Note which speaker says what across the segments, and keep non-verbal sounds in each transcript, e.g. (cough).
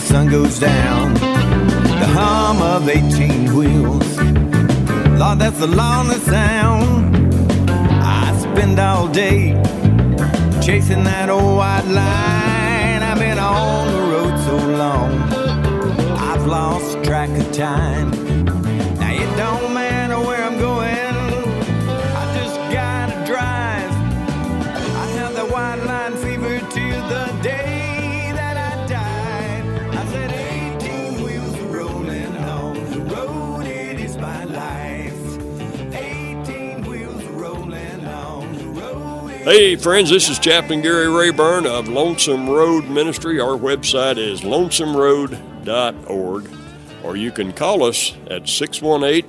Speaker 1: the sun goes down. The hum of 18 wheels, Lord, that's the lonely sound. I spend all day chasing that old white line. I've been on the road so long, I've lost track of time.
Speaker 2: Hey, friends, this is Chaplain Gary Rayburn of Lonesome Road Ministry. Our website is lonesomeroad.org, or you can call us at 618.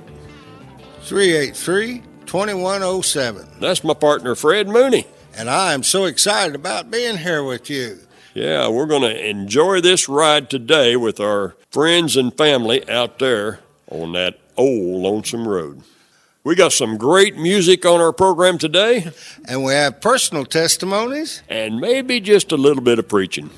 Speaker 3: 383 2107.
Speaker 2: That's my partner, Fred Mooney.
Speaker 3: And I am so excited about being here with you.
Speaker 2: Yeah, we're going to enjoy this ride today with our friends and family out there on that old lonesome road. We got some great music on our program today,
Speaker 3: And we have personal testimonies.
Speaker 2: and maybe just a little bit of preaching.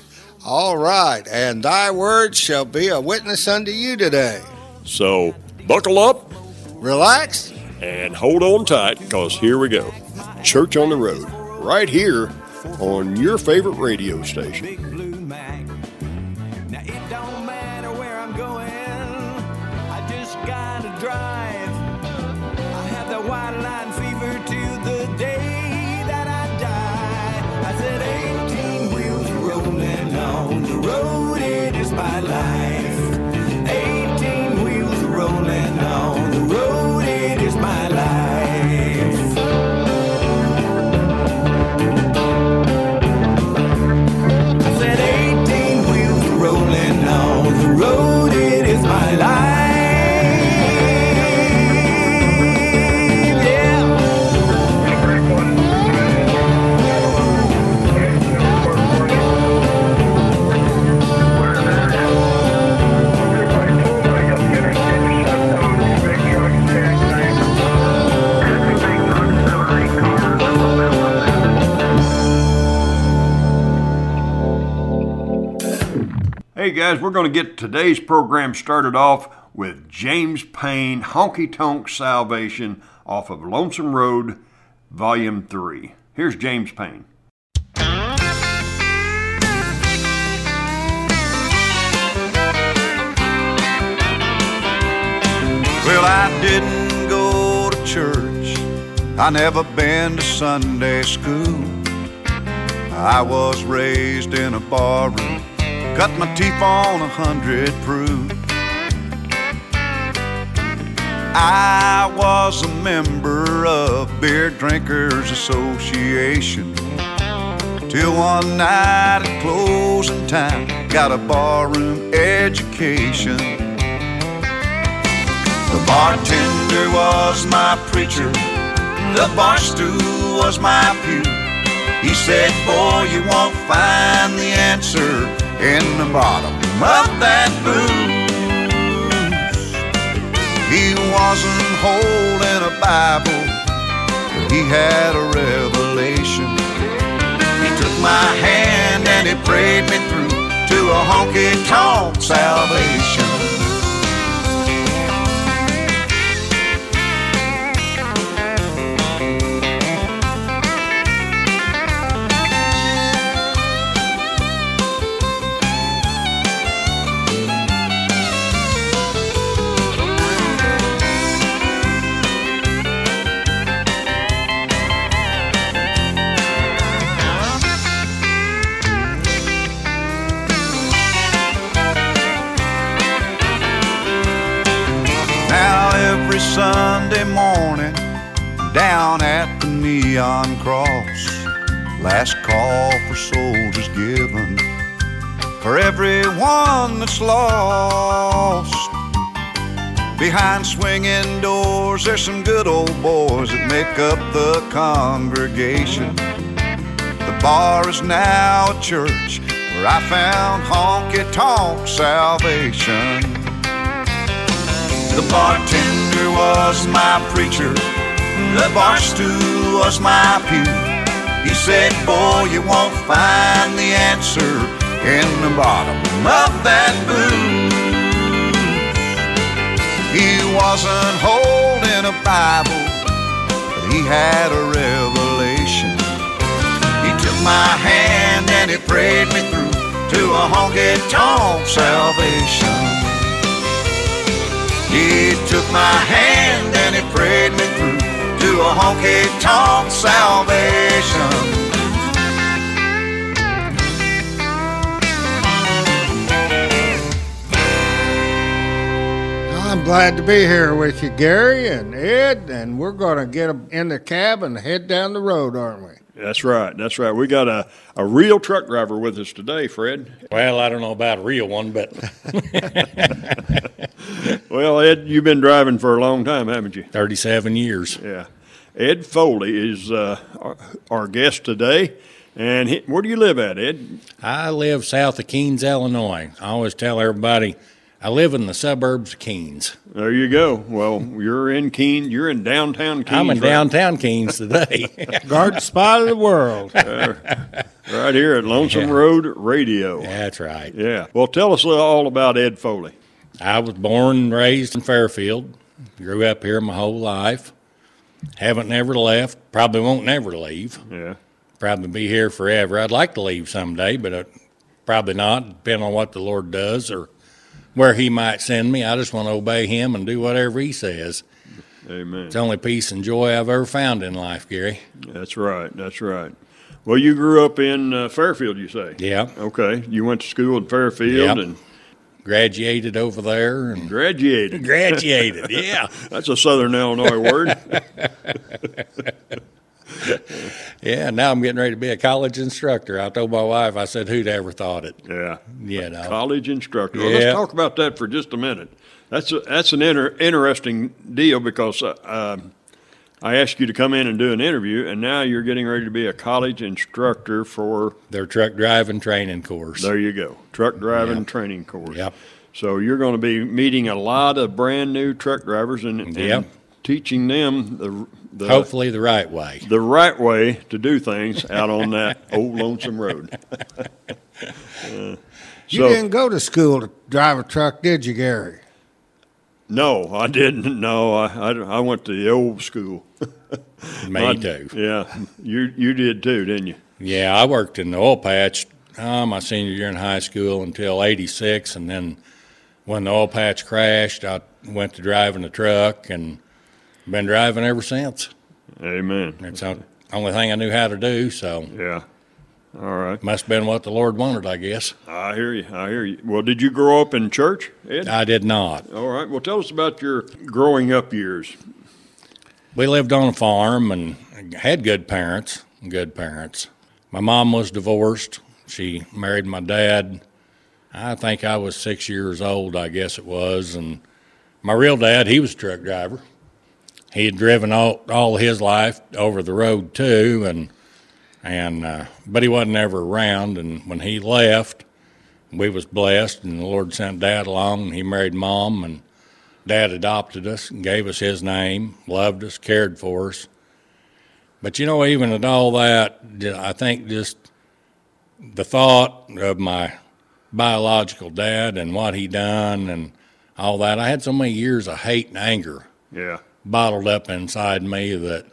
Speaker 3: All right. And thy word shall be a witness unto you today.
Speaker 2: So buckle up
Speaker 3: Relax.
Speaker 2: and hold on tight because here we go. Church on the Road, right here on your favorite radio station.
Speaker 1: Big blue Mack. Now it don't matter where I'm going,
Speaker 2: Hey guys, we're going to get today's program started off with James Payne Honky Tonk Salvation off of Lonesome Road, Volume 3. Here's James Payne.
Speaker 4: Well, I didn't go to church. I never been to Sunday school. I was raised in a barroom, cut my teeth on a hundred proof. I was a member of Beer Drinkers Association. Till one night at closing time, got a barroom education. The bartender was my preacher, the bar stool was my pew. He said, Boy, you won't find the answer in the bottom of that booze. He wasn't holding a Bible, but he had a revelation. He took my hand and he prayed me through to a honky tonk salvation. Neon cross, last call for soldiers given for everyone that's lost. Behind swinging doors, there's some good old boys that make up the congregation. The bar is now a church where I found honky tonk salvation. The bartender was my preacher. The bar stool was my pew. He said, Boy, you won't find the answer in the bottom of that boot. He wasn't holding a Bible, but he had a revelation. He took my hand and he prayed me through to a honky tonk salvation. He took my hand and he prayed me a honky tonk salvation.
Speaker 3: I'm glad to be here with you, Gary and Ed, and we're going to get in the cab and head down the road, aren't we?
Speaker 2: That's right. That's right. We got a, a real truck driver with us today, Fred.
Speaker 5: Well, I don't know about a real one, but (laughs)
Speaker 2: Well, Ed, you've been driving for a long time, haven't you?
Speaker 5: 37 years.
Speaker 2: Yeah. Ed Foley is uh, our, our guest today. And he, where do you live at, Ed?
Speaker 5: I live south of Keenes, Illinois. I always tell everybody I live in the suburbs of Keenes.
Speaker 2: There you go. Well, you're in Keene. You're in downtown Keene.
Speaker 5: I'm in downtown Keenes today. (laughs)
Speaker 3: Garden spot of the world. (laughs)
Speaker 2: Right here at Lonesome Road Radio.
Speaker 5: That's right.
Speaker 2: Yeah. Well, tell us all about Ed Foley.
Speaker 5: I was born and raised in Fairfield. Grew up here my whole life. Haven't never left. Probably won't never leave.
Speaker 2: Yeah.
Speaker 5: Probably be here forever. I'd like to leave someday, but uh, probably not, depending on what the Lord does or where He might send me. I just want to obey Him and do whatever He says.
Speaker 2: Amen.
Speaker 5: It's the only peace and joy I've ever found in life, Gary.
Speaker 2: That's right. That's right. Well, you grew up in uh, Fairfield, you say?
Speaker 5: Yeah.
Speaker 2: Okay. You went to school in Fairfield
Speaker 5: Yep.
Speaker 2: and
Speaker 5: Graduated over there and
Speaker 2: graduated.
Speaker 5: graduated. yeah. (laughs)
Speaker 2: That's a Southern Illinois word. (laughs)
Speaker 5: Yeah. Now I'm getting ready to be a college instructor. I told my wife, I said, who'd ever thought it?
Speaker 2: Yeah.
Speaker 5: You know.
Speaker 2: College instructor. Well, let's talk about that for just a minute. That's a, that's an inter- interesting deal because uh, um, I asked you to come in and do an interview, and now you're getting ready to be a college instructor for.
Speaker 5: Their truck driving training course.
Speaker 2: There you go, truck driving training course.
Speaker 5: Yep.
Speaker 2: So you're going to be meeting a lot of brand new truck drivers and, and
Speaker 5: Yep.
Speaker 2: teaching them the the
Speaker 5: Hopefully the right way.
Speaker 2: the right way to do things out on that (laughs) old lonesome road. (laughs) Uh,
Speaker 3: You
Speaker 2: so-
Speaker 3: didn't go to school to drive a truck, did you, Gary?
Speaker 2: No, I didn't. No, I, I, I went to the old school. (laughs)
Speaker 5: Me
Speaker 2: I-
Speaker 5: too.
Speaker 2: Yeah, you you did too, didn't you?
Speaker 5: Yeah, I worked in the oil patch uh, my senior year in high school until '86, and then when the oil patch crashed, I went to driving the truck and been driving ever since.
Speaker 2: Amen.
Speaker 5: It's the only thing I knew how to do, so
Speaker 2: Yeah. All right.
Speaker 5: must have been what the Lord wanted, I guess.
Speaker 2: I hear you. I hear you. Well, did you grow up in church, Ed?
Speaker 5: I did not.
Speaker 2: All right. Well, tell us about your growing up years.
Speaker 5: We lived on a farm and had good parents, good parents. My mom was divorced. She married my dad. I think I was six years old, I guess it was. And my real dad, he was a truck driver. He had driven all, all his life over the road too, and and uh, but he wasn't ever around. And when he left, we was blessed, and the Lord sent Dad along, and he married Mom, and Dad adopted us and gave us his name, loved us, cared for us. But you know, even at all that, I think just the thought of my biological dad and what he done and all that, I had so many years of hate and anger
Speaker 2: Yeah.
Speaker 5: bottled up inside me that,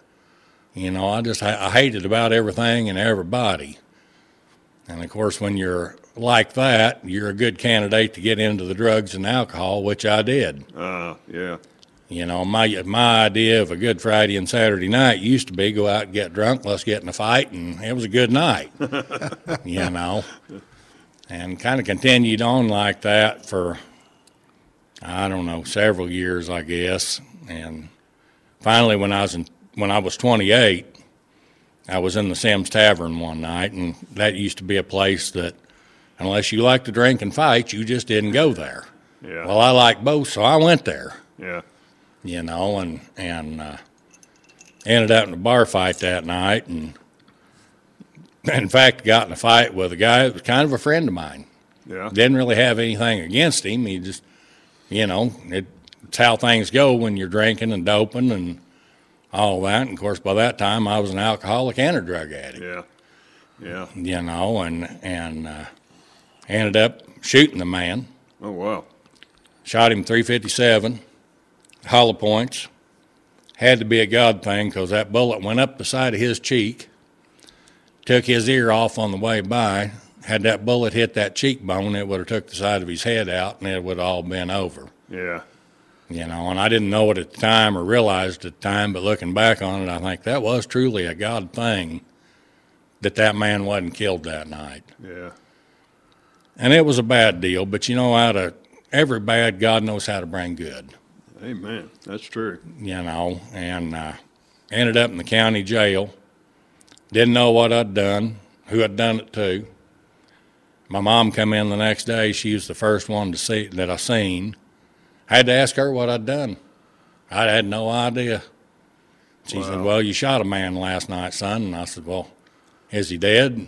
Speaker 5: you know, I just I hated about everything and everybody. And of course, when you're like that, you're a good candidate to get into the drugs and alcohol, which I did.
Speaker 2: Uh, yeah.
Speaker 5: You know, my my idea of a good Friday and Saturday night used to be go out and get drunk, let's get in a fight, and it was a good night. (laughs) you know, and kind of continued on like that for I don't know several years, I guess. And finally, when I was in, when I was 28, I was in the Sims Tavern one night, and that used to be a place that, unless you like to drink and fight, you just didn't go there.
Speaker 2: Yeah.
Speaker 5: Well, I like both, so I went there
Speaker 2: Yeah.
Speaker 5: you know, and and uh, ended up in a bar fight that night, and in fact, got in a fight with a guy that was kind of a friend of mine.
Speaker 2: Yeah.
Speaker 5: Didn't really have anything against him. He just, you know, it, it's how things go when you're drinking and doping and all that. And of course, by that time, I was an alcoholic and a drug addict
Speaker 2: Yeah. Yeah.
Speaker 5: you know, and and uh, Ended up shooting the man.
Speaker 2: Oh, wow.
Speaker 5: Shot him 357, hollow points. Had to be a God thing because that bullet went up the side of his cheek, took his ear off on the way by. Had that bullet hit that cheekbone, it would have took the side of his head out and it would have all been over.
Speaker 2: Yeah.
Speaker 5: You know, and I didn't know it at the time or realized at the time, but looking back on it, I think that was truly a God thing that that man wasn't killed that night.
Speaker 2: Yeah.
Speaker 5: And it was a bad deal, but you know, out of every bad, God knows how to bring good.
Speaker 2: Amen. That's true.
Speaker 5: You know, and uh, ended up in the county jail. Didn't know what I'd done, who I'd done it to. My mom come in the next day. She was the first one to see that I seen. I had to ask her what I'd done. I had no idea. She said, "Well, you shot a man last night, son." And I said, "Well, is he dead?"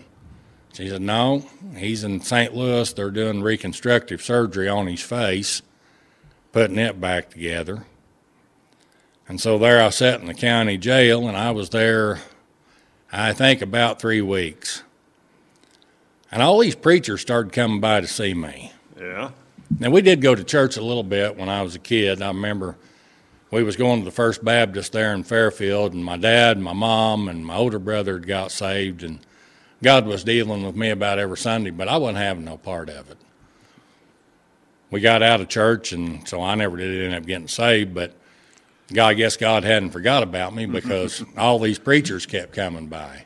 Speaker 5: She said, "No, he's in St. Louis. They're doing reconstructive surgery on his face, putting it back together." And so there I sat in the county jail, and I was there, I think, about three weeks. And all these preachers started coming by to see me.
Speaker 2: Yeah.
Speaker 5: Now we did go to church a little bit when I was a kid. I remember we was going to the First Baptist there in Fairfield, and my dad, and my mom, and my older brother had got saved, and God was dealing with me about every Sunday, but I wasn't having no part of it. We got out of church, and so I never did end up getting saved, but God, I guess God hadn't forgot about me because (laughs) all these preachers kept coming by.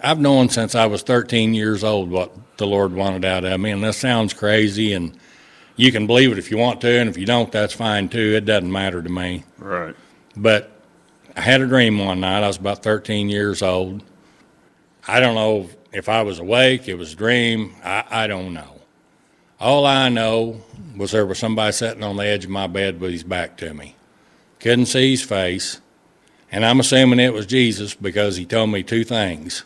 Speaker 5: I've known since I was 13 years old what the Lord wanted out of me, and this sounds crazy, and you can believe it if you want to, and if you don't, that's fine too. It doesn't matter to me.
Speaker 2: Right.
Speaker 5: But I had a dream one night. I was about 13 years old. I don't know if I was awake, it was a dream. I, I don't know. All I know was there was somebody sitting on the edge of my bed with his back to me. Couldn't see his face. And I'm assuming it was Jesus because he told me two things.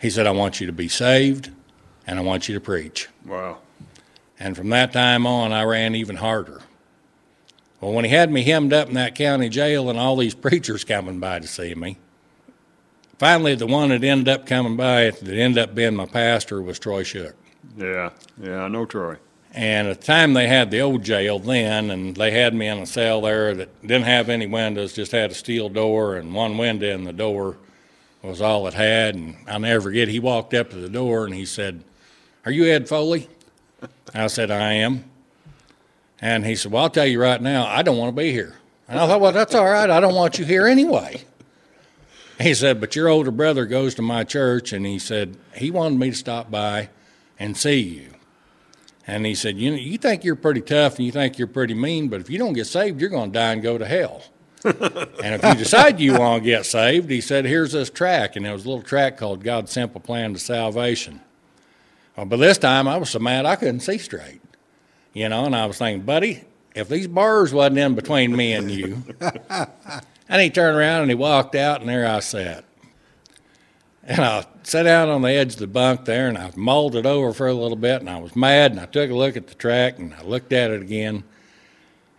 Speaker 5: He said, I want you to be saved and I want you to preach.
Speaker 2: Wow.
Speaker 5: And from that time on, I ran even harder. Well, when he had me hemmed up in that county jail and all these (laughs) preachers coming by to see me, finally the one that ended up coming by that ended up being my pastor was Troy Shook.
Speaker 2: Yeah. Yeah. I know Troy.
Speaker 5: And at the time they had the old jail then, and they had me in a cell there that didn't have any windows, just had a steel door and one window in the door was all it had. And I'll never forget, he walked up to the door and he said, Are you Ed Foley? (laughs) I said, I am. And he said, Well, I'll tell you right now, I don't want to be here. And I thought, Well, that's all right. I don't want you here anyway. He said, But your older brother goes to my church, and he said, He wanted me to stop by and see you. And he said, You know, you think you're pretty tough and you think you're pretty mean, but if you don't get saved, you're going to die and go to hell. (laughs) and if you decide you want to get saved, he said, Here's this track. And there was a little track called God's Simple Plan to Salvation. Well, but this time I was so mad I couldn't see straight. You know, and I was thinking, buddy, if these bars wasn't in between me and you. (laughs) and he turned around and he walked out, and there I sat. And I sat down on the edge of the bunk there, and I mulled it over for a little bit, and I was mad, and I took a look at the track, and I looked at it again,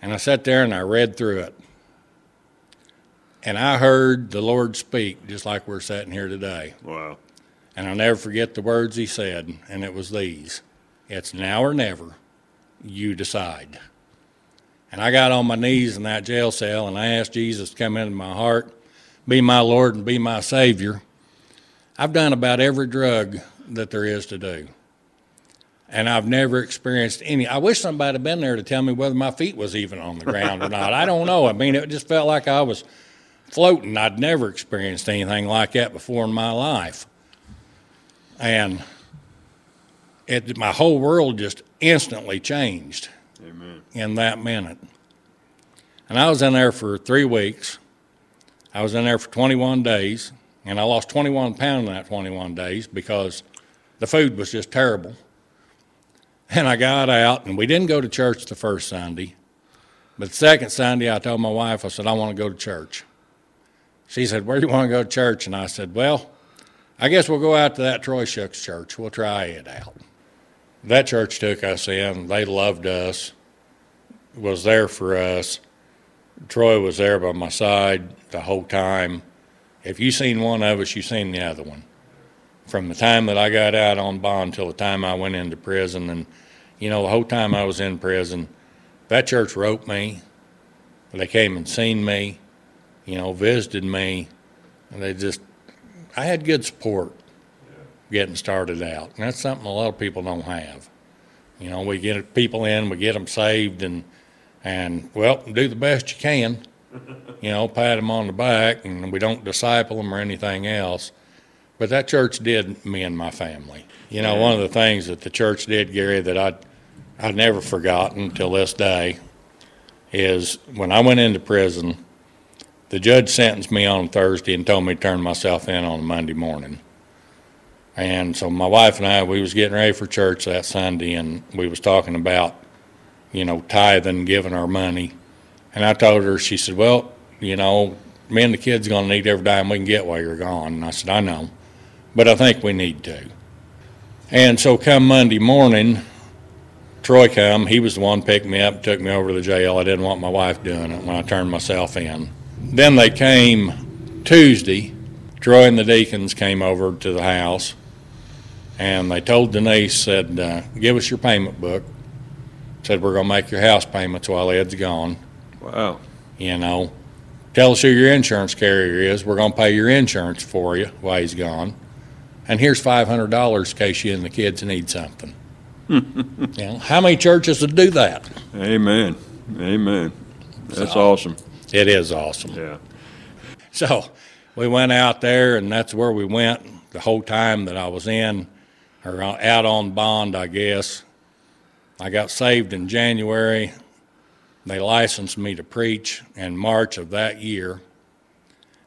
Speaker 5: and I sat there and I read through it. And I heard the Lord speak just like we're sitting here today.
Speaker 2: Wow.
Speaker 5: And I'll never forget the words he said, and it was these It's now or never. You decide. And I got on my knees in that jail cell and I asked Jesus to come into my heart, be my Lord, and be my Savior. I've done about every drug that there is to do. And I've never experienced any. I wish somebody had been there to tell me whether my feet was even on the ground or not. I don't know. I mean, it just felt like I was floating. I'd never experienced anything like that before in my life and it my whole world just instantly changed
Speaker 2: Amen.
Speaker 5: in that minute. And I was in there for three weeks. I was in there for 21 days, and I lost 21 pounds in that 21 days because the food was just terrible. And I got out, and we didn't go to church the first Sunday. But the second Sunday, I told my wife, I said, I want to go to church. She said, Where do you want to go to church? And I said, Well, I guess we'll go out to that Troy Shook's church. We'll try it out. That church took us in. They loved us, was there for us. Troy was there by my side the whole time. If you seen one of us, you seen the other one. from the time that I got out on bond till the time I went into prison. And, you know, the whole time I was in prison, that church wrote me. They came and seen me, you know, visited me. And they just, I had good support getting started out. And that's something a lot of people don't have. You know, we get people in, we get them saved, and, and well, do the best you can. You know, pat them on the back, and we don't disciple them or anything else. But that church did me and my family. You know, one of the things that the church did, Gary, that I'd, I'd never forgotten till this day is when I went into prison, the judge sentenced me on Thursday and told me to turn myself in on Monday morning. And so my wife and I, we was getting ready for church that Sunday, and we was talking about, you know, tithing, giving our money. And I told her, she said, well, you know, me and the kids going to need every dime we can get while you're gone. And I said, I know but I think we need to. And so come Monday morning, Troy come. He was the one picked me up, took me over to the jail. I didn't want my wife doing it when I turned myself in. Then they came Tuesday. Troy and the deacons came over to the house, and they told Denise, said, uh, "Give us your payment book." Said we're going to make your house payments while Ed's gone.
Speaker 2: Wow.
Speaker 5: You know, tell us who your insurance carrier is. We're going to pay your insurance for you while he's gone and here's five hundred dollars in case you and the kids need something. (laughs) you know, how many churches would do that?
Speaker 2: Amen. Amen. That's
Speaker 5: So-
Speaker 2: awesome.
Speaker 5: It is awesome.
Speaker 2: Yeah.
Speaker 5: So we went out there, and that's where we went the whole time that I was in, or out on bond, I guess. I got saved in January. They licensed me to preach in March of that year.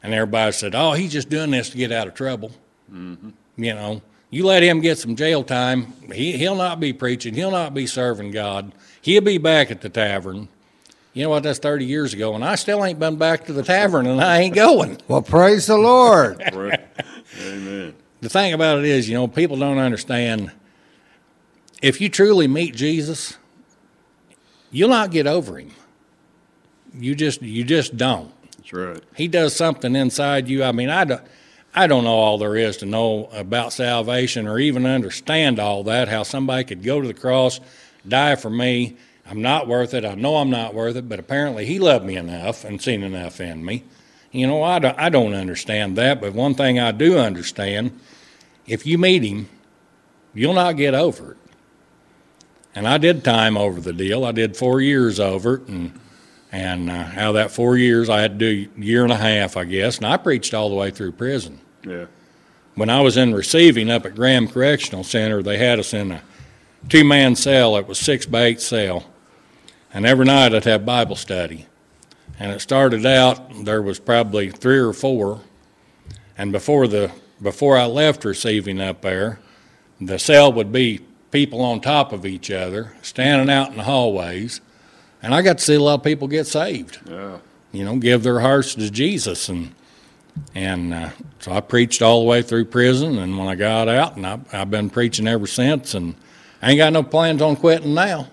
Speaker 5: And everybody said, oh, he's just doing this to get out of trouble. Mm-hmm. You know, you let him get some jail time, he, he'll not be preaching, he'll not be serving God. He'll be back at the tavern. You know what? That's 30 years ago, and I still ain't been back to the tavern, and I ain't going. (laughs)
Speaker 3: Well, praise the Lord. (laughs)
Speaker 2: Amen.
Speaker 5: The thing about it is, you know, people don't understand. If you truly meet Jesus, you'll not get over him. You just, you just don't.
Speaker 2: That's right.
Speaker 5: He does something inside you. I mean, I don't, I don't know all there is to know about salvation or even understand all that. How somebody could go to the cross, die for me. I'm not worth it. I know I'm not worth it, but apparently He loved me enough and seen enough in me. You know, I don't, I don't understand that, but one thing I do understand if you meet Him, you'll not get over it. And I did time over the deal. I did four years over it, and and uh, out of that four years, I had to do a year and a half, I guess. And I preached all the way through prison.
Speaker 2: Yeah.
Speaker 5: When I was in receiving up at Graham Correctional Center, they had us in a two man cell. It was six by eight cell. And every night I'd have Bible study. And it started out, there was probably three or four. And before the before I left receiving up there, the cell would be people on top of each other, standing out in the hallways. And I got to see a lot of people get saved
Speaker 2: Yeah.
Speaker 5: you know, give their hearts to Jesus. And and uh, so I preached all the way through prison. And when I got out, and I, I've been preaching ever since. And I ain't got no plans on quitting now.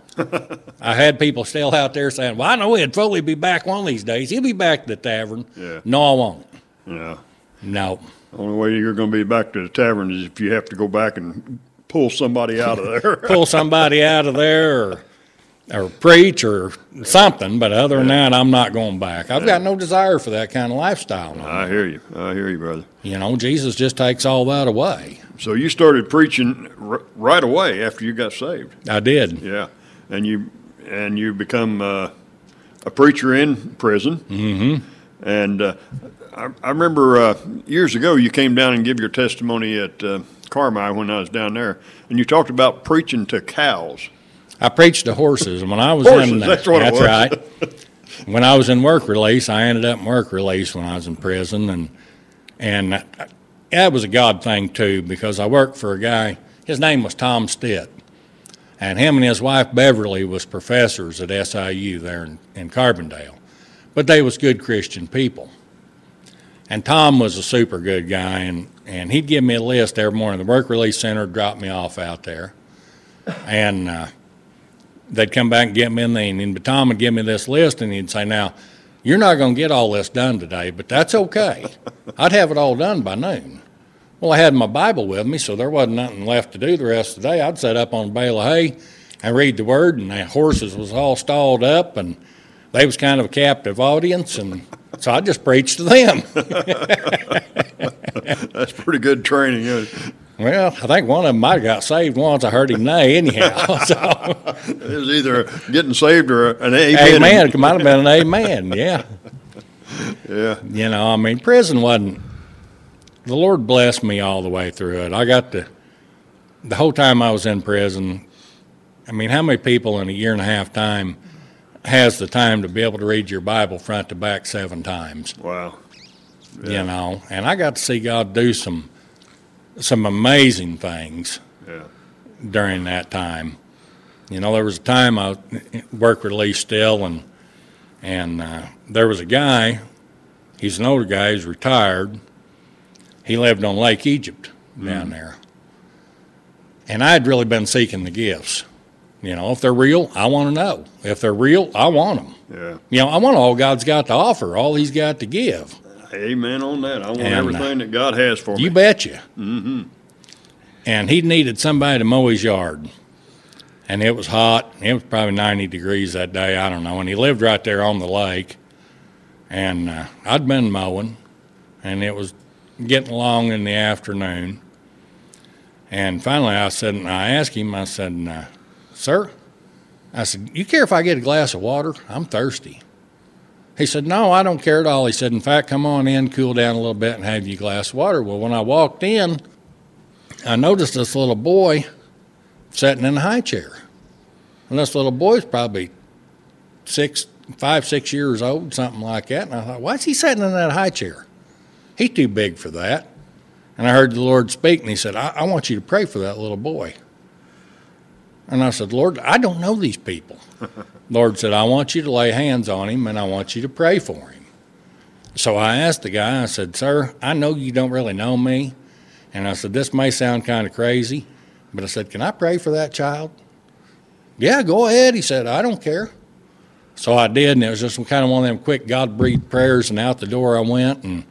Speaker 5: I had people still out there saying, "Well, I know Ed Foley be back one of these days. He'll be back at the tavern."
Speaker 2: Yeah.
Speaker 5: No, I won't.
Speaker 2: Yeah.
Speaker 5: No.
Speaker 2: Only way you're going to be back to the tavern is if you have to go back and pull somebody out of there.
Speaker 5: Pull somebody out of there, or or preach, or something. But other than that, I'm not going back. I've got no desire for that kind of lifestyle. no.
Speaker 2: I hear you. I hear you, brother.
Speaker 5: You know, Jesus just takes all that away.
Speaker 2: So you started preaching r- right away after you got saved.
Speaker 5: I did.
Speaker 2: Yeah. And you and you become uh, a preacher in prison. Mm-hmm. And uh, I, I remember uh, years ago you came down and give your testimony at uh, Carmi when I was down there, and you talked about preaching to cows.
Speaker 5: I preached to horses, and when I was
Speaker 2: Horses,
Speaker 5: in
Speaker 2: that's what it was.
Speaker 5: right. (laughs) when I was in work release, I ended up in work release when I was in prison, and and that was a God thing too because I worked for a guy. His name was Tom Stitt, and him and his wife Beverly was professors at SIU there in, in Carbondale, but they was good Christian people. And Tom was a super good guy, and, and he'd give me a list every morning. The work release center dropped me off out there, and uh, they'd come back and get me in the evening. But Tom would give me this list, and he'd say, "Now, you're not going to get all this done today, but that's okay. I'd have it all done by noon." Well, I had my Bible with me, so there wasn't nothing left to do the rest of the day. I'd set up on a bale of hay and read the Word, and the horses was all stalled up, and they was kind of a captive audience, and so I just preached to them. (laughs)
Speaker 2: That's pretty good training. isn't it?
Speaker 5: well, I think one of them might have got saved once. I heard him neigh anyhow. (laughs) So,
Speaker 2: It was either getting saved or an amen.
Speaker 5: amen. It might have been an amen. Yeah.
Speaker 2: Yeah.
Speaker 5: You know, I mean, prison wasn't. The Lord blessed me all the way through it. I got to, the whole time I was in prison. I mean, how many people in a year and a half time has the time to be able to read your Bible front to back seven times?
Speaker 2: Wow.
Speaker 5: You know, and I got to see God do some, some amazing things
Speaker 2: Yeah.
Speaker 5: during that time. You know, there was a time I worked release still, and and uh, there was a guy. He's an older guy. He's retired. He lived on Lake Egypt down there, and I'd really been seeking the gifts. You know, if they're real, I want to know. If they're real, I want them.
Speaker 2: Yeah.
Speaker 5: You know, I want all God's got to offer, all He's got to give.
Speaker 2: Amen on that. I want
Speaker 5: And, uh,
Speaker 2: everything that God has for
Speaker 5: You
Speaker 2: me.
Speaker 5: You betcha. Mm-hmm. And he needed somebody to mow his yard. And it was hot. It was probably 90 degrees that day. I don't know. And he lived right there on the lake. And uh, I'd been mowing, and it was getting along in the afternoon. And finally, I said, and I asked him, I said, uh, Sir, I said, You care if I get a glass of water? I'm thirsty. He said, No, I don't care at all. He said, In fact, come on in, cool down a little bit, and have you a glass of water. Well, when I walked in, I noticed this little boy sitting in a high chair. And this little boy's probably six, five, six years old, something like that. And I thought, why is he sitting in that high chair? He's too big for that. And I heard the Lord speak, and He said, I, I want you to pray for that little boy. And I said, Lord, I don't know these people. (laughs) Lord said, I want you to lay hands on him, and I want you to pray for him. So I asked the guy, I said, Sir, I know you don't really know me. And I said, This may sound kind of crazy, but I said, Can I pray for that child? Yeah, go ahead. He said, I don't care. So I did, and it was just kind of one of them quick God breathed prayers, and out the door I went. And,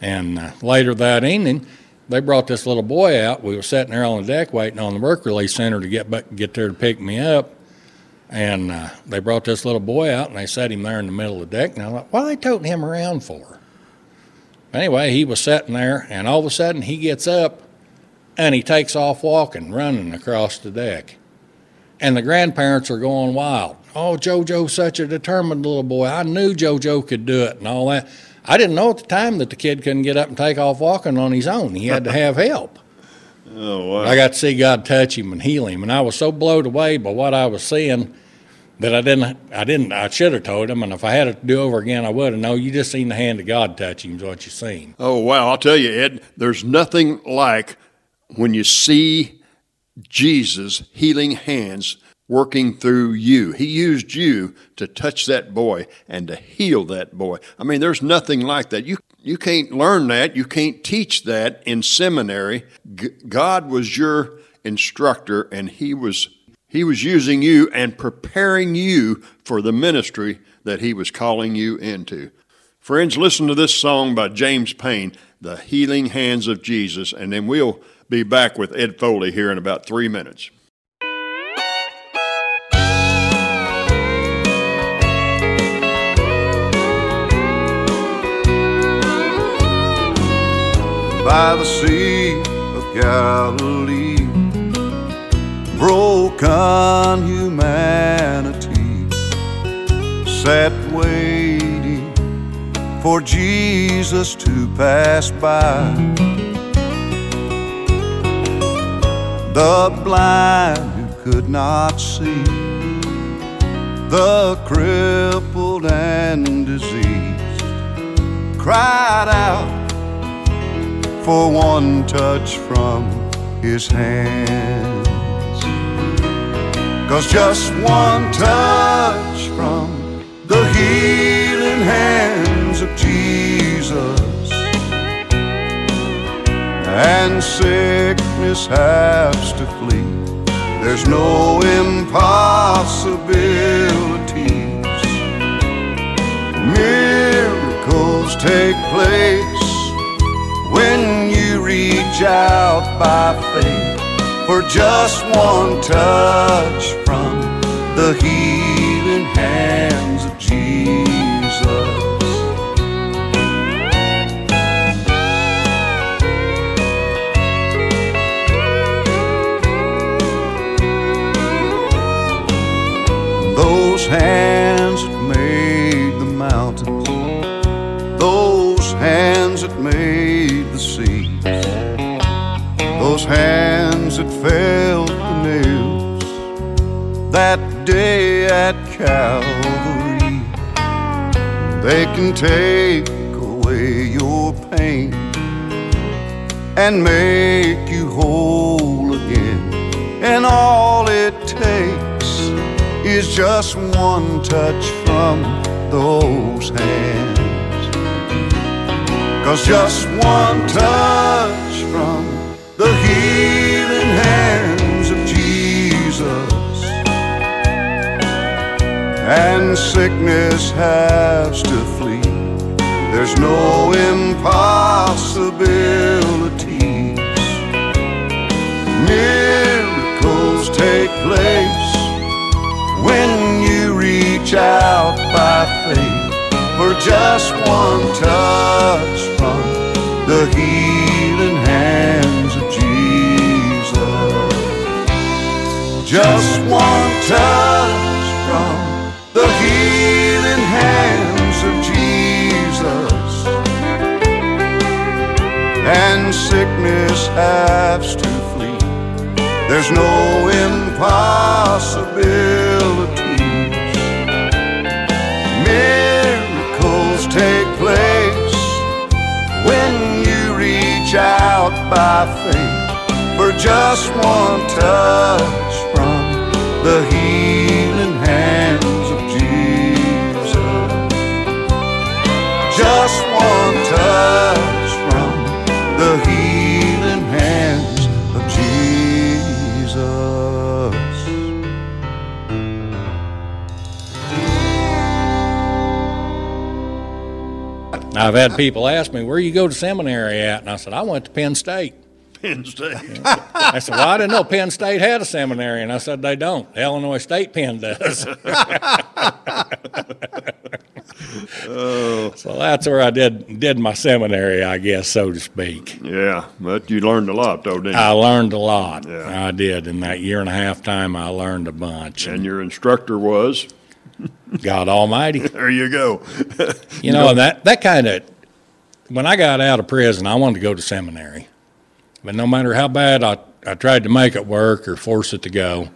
Speaker 5: and uh, later that evening, they brought this little boy out. We were sitting there on the deck waiting on the work release center to get back, get there to pick me up. And uh, they brought this little boy out, and they set him there in the middle of the deck. And I thought, what are they toting him around for? Anyway, he was sitting there, and all of a sudden he gets up and he takes off walking, running across the deck. And the grandparents are going wild. Oh, JoJo's such a determined little boy. I knew JoJo could do it and all that. I didn't know at the time that the kid couldn't get up and take off walking on his own. He had to have help. (laughs)
Speaker 2: Oh, wow.
Speaker 5: I got to see God touch him and heal him, and I was so blown away by what I was seeing that I didn't. I didn't. I should have told him, and if I had it to do over again, I would have. No, you just seen the hand of God touch him. Is what you seen.
Speaker 2: Oh, wow. I'll tell you, Ed, there's nothing like when you see Jesus' healing hands working through you. He used you to touch that boy and to heal that boy. I mean, there's nothing like that. You you can't learn that. You can't teach that in seminary. G- God was your instructor and he was he was using you and preparing you for the ministry that he was calling you into. Friends, listen to this song by James Payne, The Healing Hands of Jesus, and then we'll be back with Ed Foley here in about three minutes.
Speaker 4: By the Sea of Galilee. Broken humanity sat waiting for Jesus to pass by. The blind who could not see, the crippled and diseased cried out for one touch from his hands. Cause just one touch from the healing hands of Jesus, and sickness has to flee. There's no impossibilities. Miracles take place reach out by faith for just one touch from the healing hands of Jesus. Those hands that day at Calvary, they can take away your pain and make you whole again. And all it takes is just one touch from those hands. Cause just one touch from the healing and sickness has to flee. There's no impossibilities. Miracles take place when you reach out by faith for just one touch from the healing hands of Jesus. Just one touch sickness has to flee. There's no impossibilities. Miracles take place when you reach out by faith for just one touch from the healing
Speaker 5: I've had people ask me, where you go to seminary at? And I said, I went to Penn State.
Speaker 2: Penn State. (laughs)
Speaker 5: I said, well, I didn't know Penn State had a seminary. And I said, they don't. Illinois State Penn does. oh. (laughs) (laughs) So that's where I did did my seminary, I guess, so to speak.
Speaker 2: yeah, but you learned a lot, though, didn't you?
Speaker 5: I learned a lot.
Speaker 2: Yeah.
Speaker 5: I did. In that year and a half time, I learned a bunch.
Speaker 2: and your instructor was.
Speaker 5: God Almighty. (laughs)
Speaker 2: There you go. (laughs)
Speaker 5: You know, and that, that kind of, when I got out of prison, I wanted to go to seminary. But no matter how bad I, I tried to make it work or force it to go,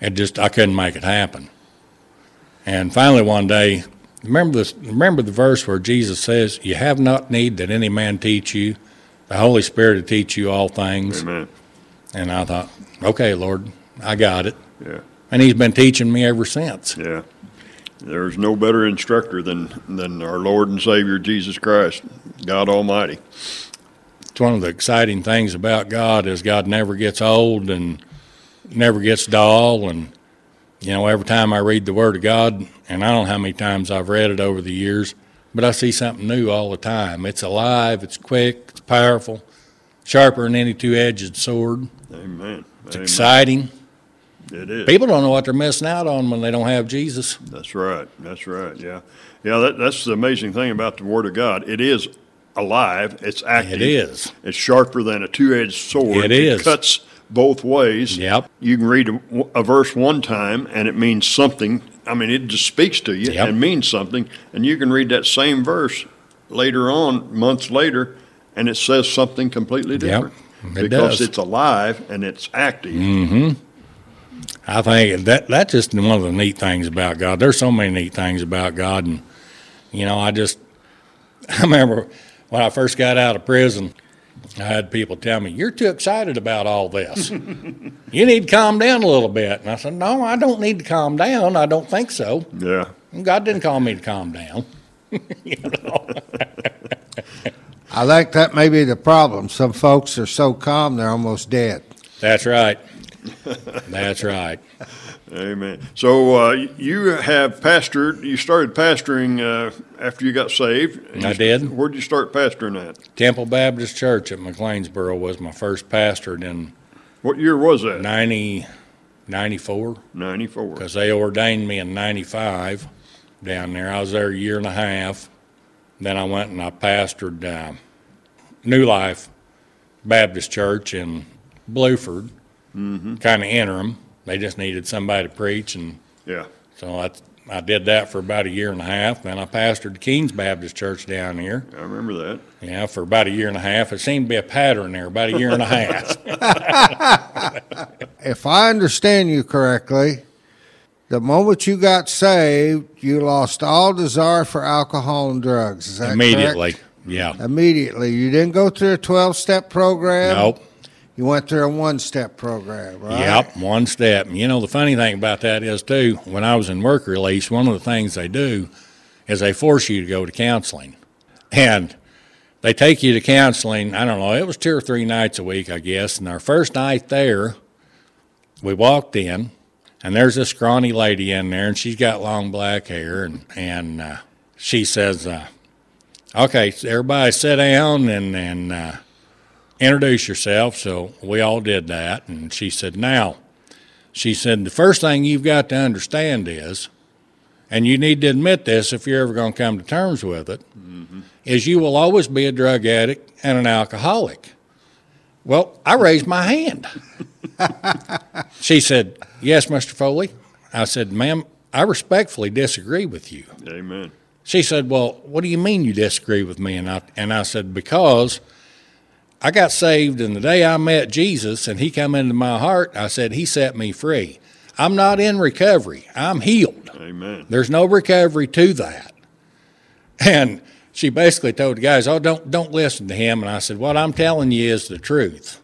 Speaker 5: it just, I couldn't make it happen. And finally one day, remember this, remember the verse where Jesus says, you have not need that any man teach you. The Holy Spirit will teach you all things.
Speaker 2: Amen.
Speaker 5: And I thought, okay, Lord, I got it.
Speaker 2: Yeah,
Speaker 5: And he's been teaching me ever since.
Speaker 2: yeah. There's no better instructor than than our Lord and Savior Jesus Christ, God Almighty.
Speaker 5: it's one of the exciting things about God is God never gets old and never gets dull and you know every time I read the word of God and I don't know how many times I've read it over the years but I see something new all the time it's alive it's quick it's powerful sharper than any two-edged sword
Speaker 2: Amen.
Speaker 5: it's
Speaker 2: Amen.
Speaker 5: exciting
Speaker 2: It is.
Speaker 5: people don't know what they're missing out on when they don't have Jesus
Speaker 2: That's right. That's right. Yeah, yeah. That, that's the amazing thing about the Word of God. It is alive. It's active.
Speaker 5: it is
Speaker 2: It's sharper than a two-edged sword.
Speaker 5: It is.
Speaker 2: cuts both ways.
Speaker 5: Yep.
Speaker 2: You can read a, a verse one time and it means something. I mean, it just speaks to you
Speaker 5: Yep.
Speaker 2: and means something. And you can read that same verse later on, months later, and it says something completely different.
Speaker 5: it
Speaker 2: because
Speaker 5: does.
Speaker 2: it's alive and it's active. Mm-hmm.
Speaker 5: I think that that's just one of the neat things about God. There's so many neat things about God, and you know, I just (laughs) I remember when I first got out of prison, I had people tell me, "You're too excited about all this. (laughs) you need to calm down a little bit." And I said, "No, I don't need to calm down. I don't think so.
Speaker 2: Yeah.
Speaker 5: God didn't call me to calm down." (laughs)
Speaker 3: I think that may be the problem. Some folks are so calm they're almost dead.
Speaker 5: That's right. (laughs) That's right.
Speaker 2: Amen. So uh, you have pastored. You started pastoring uh, after you got saved.
Speaker 5: I did.
Speaker 2: Where'd you start pastoring at?
Speaker 5: Temple Baptist Church at McLeansboro was my first pastor Then.
Speaker 2: What year was that?
Speaker 5: 90, 94
Speaker 2: Ninety-four.
Speaker 5: because they ordained me in 95 down there. I was there a year and a half. Then I went and I pastored uh, New Life Baptist Church in Bluford, Mm-hmm. kind of interim. They just needed somebody to preach, and
Speaker 2: Yeah.
Speaker 5: so I, I did that for about a year and a half. Then I pastored Keenes Baptist Church down here.
Speaker 2: I remember that.
Speaker 5: Yeah, for about a year and a half. It seemed to be a pattern there, about a year and a half. (laughs)
Speaker 3: If I understand you correctly, the moment you got saved, you lost all desire for alcohol and drugs. Is that
Speaker 5: Immediately.
Speaker 3: correct?
Speaker 5: Yeah.
Speaker 3: Immediately. You didn't go through a 12 step program?
Speaker 5: Nope.
Speaker 3: You went through a one step program, right?
Speaker 5: Yep, one step. You know, the funny thing about that is, too, when I was in work release, one of the things they do is they force you to go to counseling. And they take you to counseling, I don't know, it was two or three nights a week, I guess. And our first night there, we walked in, and there's this scrawny lady in there, and she's got long black hair, and, and uh, she says, uh, Okay, everybody sit down and, and uh, introduce yourself. So we all did that. And she said, Now, she said, the first thing you've got to understand is, and you need to admit this if you're ever going to come to terms with it, mm-hmm. is you will always be a drug addict and an alcoholic. Well, I raised my hand. (laughs) she said, Yes, Mr. Foley. I said, Ma'am, I respectfully disagree with you.
Speaker 2: Amen.
Speaker 5: She said, Well, what do you mean you disagree with me? And I, and I said, Because I got saved, and the day I met Jesus and he come into my heart, I said, He set me free. I'm not in recovery, I'm healed.
Speaker 2: Amen.
Speaker 5: There's no recovery to that. And she basically told the guys, Oh, don't, don't listen to him. And I said, What I'm telling you is the truth.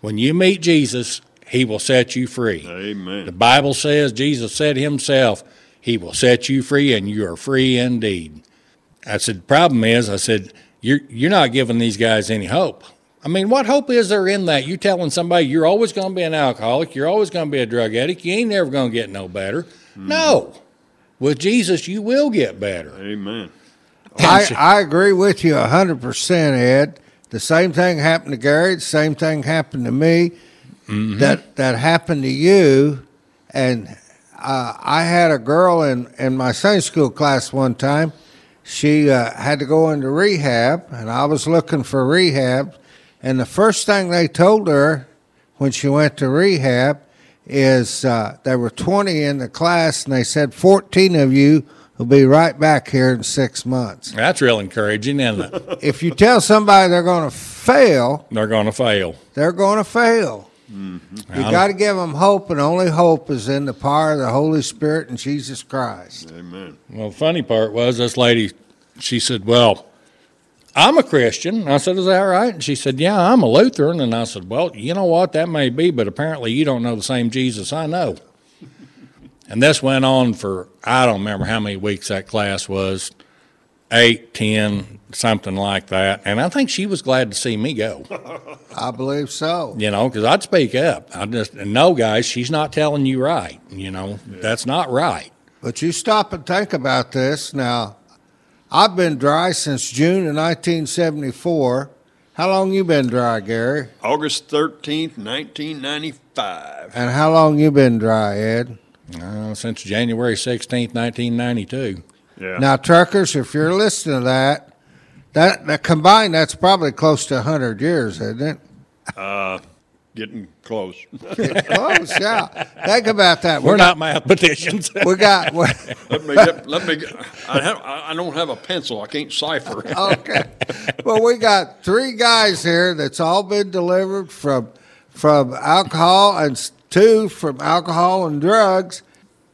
Speaker 5: When you meet Jesus, he will set you free.
Speaker 2: Amen.
Speaker 5: The Bible says, Jesus said himself, He will set you free, and you are free indeed. I said, The problem is, I said, You're, you're not giving these guys any hope. I mean, what hope is there in that? You telling somebody you're always going to be an alcoholic, you're always going to be a drug addict, you ain't never going to get no better. No. With Jesus, you will get better.
Speaker 2: Amen.
Speaker 3: I, I agree with you 100%, Ed. The same thing happened to Gary. The same thing happened to me. That that happened to you. And uh, I had a girl in, in my Sunday school class one time. She uh, had to go into rehab, and I was looking for rehab. And the first thing they told her when she went to rehab is uh, there were 20 in the class, and they said 14 of you will be right back here in six months.
Speaker 5: That's real encouraging, isn't it? (laughs)
Speaker 3: If you tell somebody they're going to fail,
Speaker 5: They're going to fail.
Speaker 3: they're going to fail. You got to give them hope, and only hope is in the power of the Holy Spirit and Jesus Christ.
Speaker 2: Amen.
Speaker 5: Well, the funny part was this lady, she said, Well, I'm a Christian. I said, Is that right? And she said, Yeah, I'm a Lutheran. And I said, Well, you know what? That may be, but apparently you don't know the same Jesus I know. (laughs) and this went on for, I don't remember how many weeks that class was eight, ten, something like that. And I think she was glad to see me go, (laughs)
Speaker 3: I believe so.
Speaker 5: you know, because I'd speak up. I just, no, guys, she's not telling you right. You know, that's not right.
Speaker 3: But you stop and think about this. Now, I've been dry since June of 1974. How long you been dry, Gary?
Speaker 2: August 13th, 1995.
Speaker 3: And how long you been dry, Ed?
Speaker 5: Uh, since January 16th, 1992.
Speaker 2: Yeah.
Speaker 3: Now, truckers, if you're listening to that, that, that combined, that's probably close to 100 years, isn't it?
Speaker 2: Getting close. (laughs)
Speaker 3: Close, yeah. Think about that. We
Speaker 5: We're
Speaker 3: got,
Speaker 5: not mathematicians. (laughs)
Speaker 3: We got. we- (laughs)
Speaker 2: let me get, let me get, I, have, I I don't have a pencil. I can't cipher.
Speaker 3: okay. Well, we got three guys here that's all been delivered from from alcohol and two from alcohol and drugs.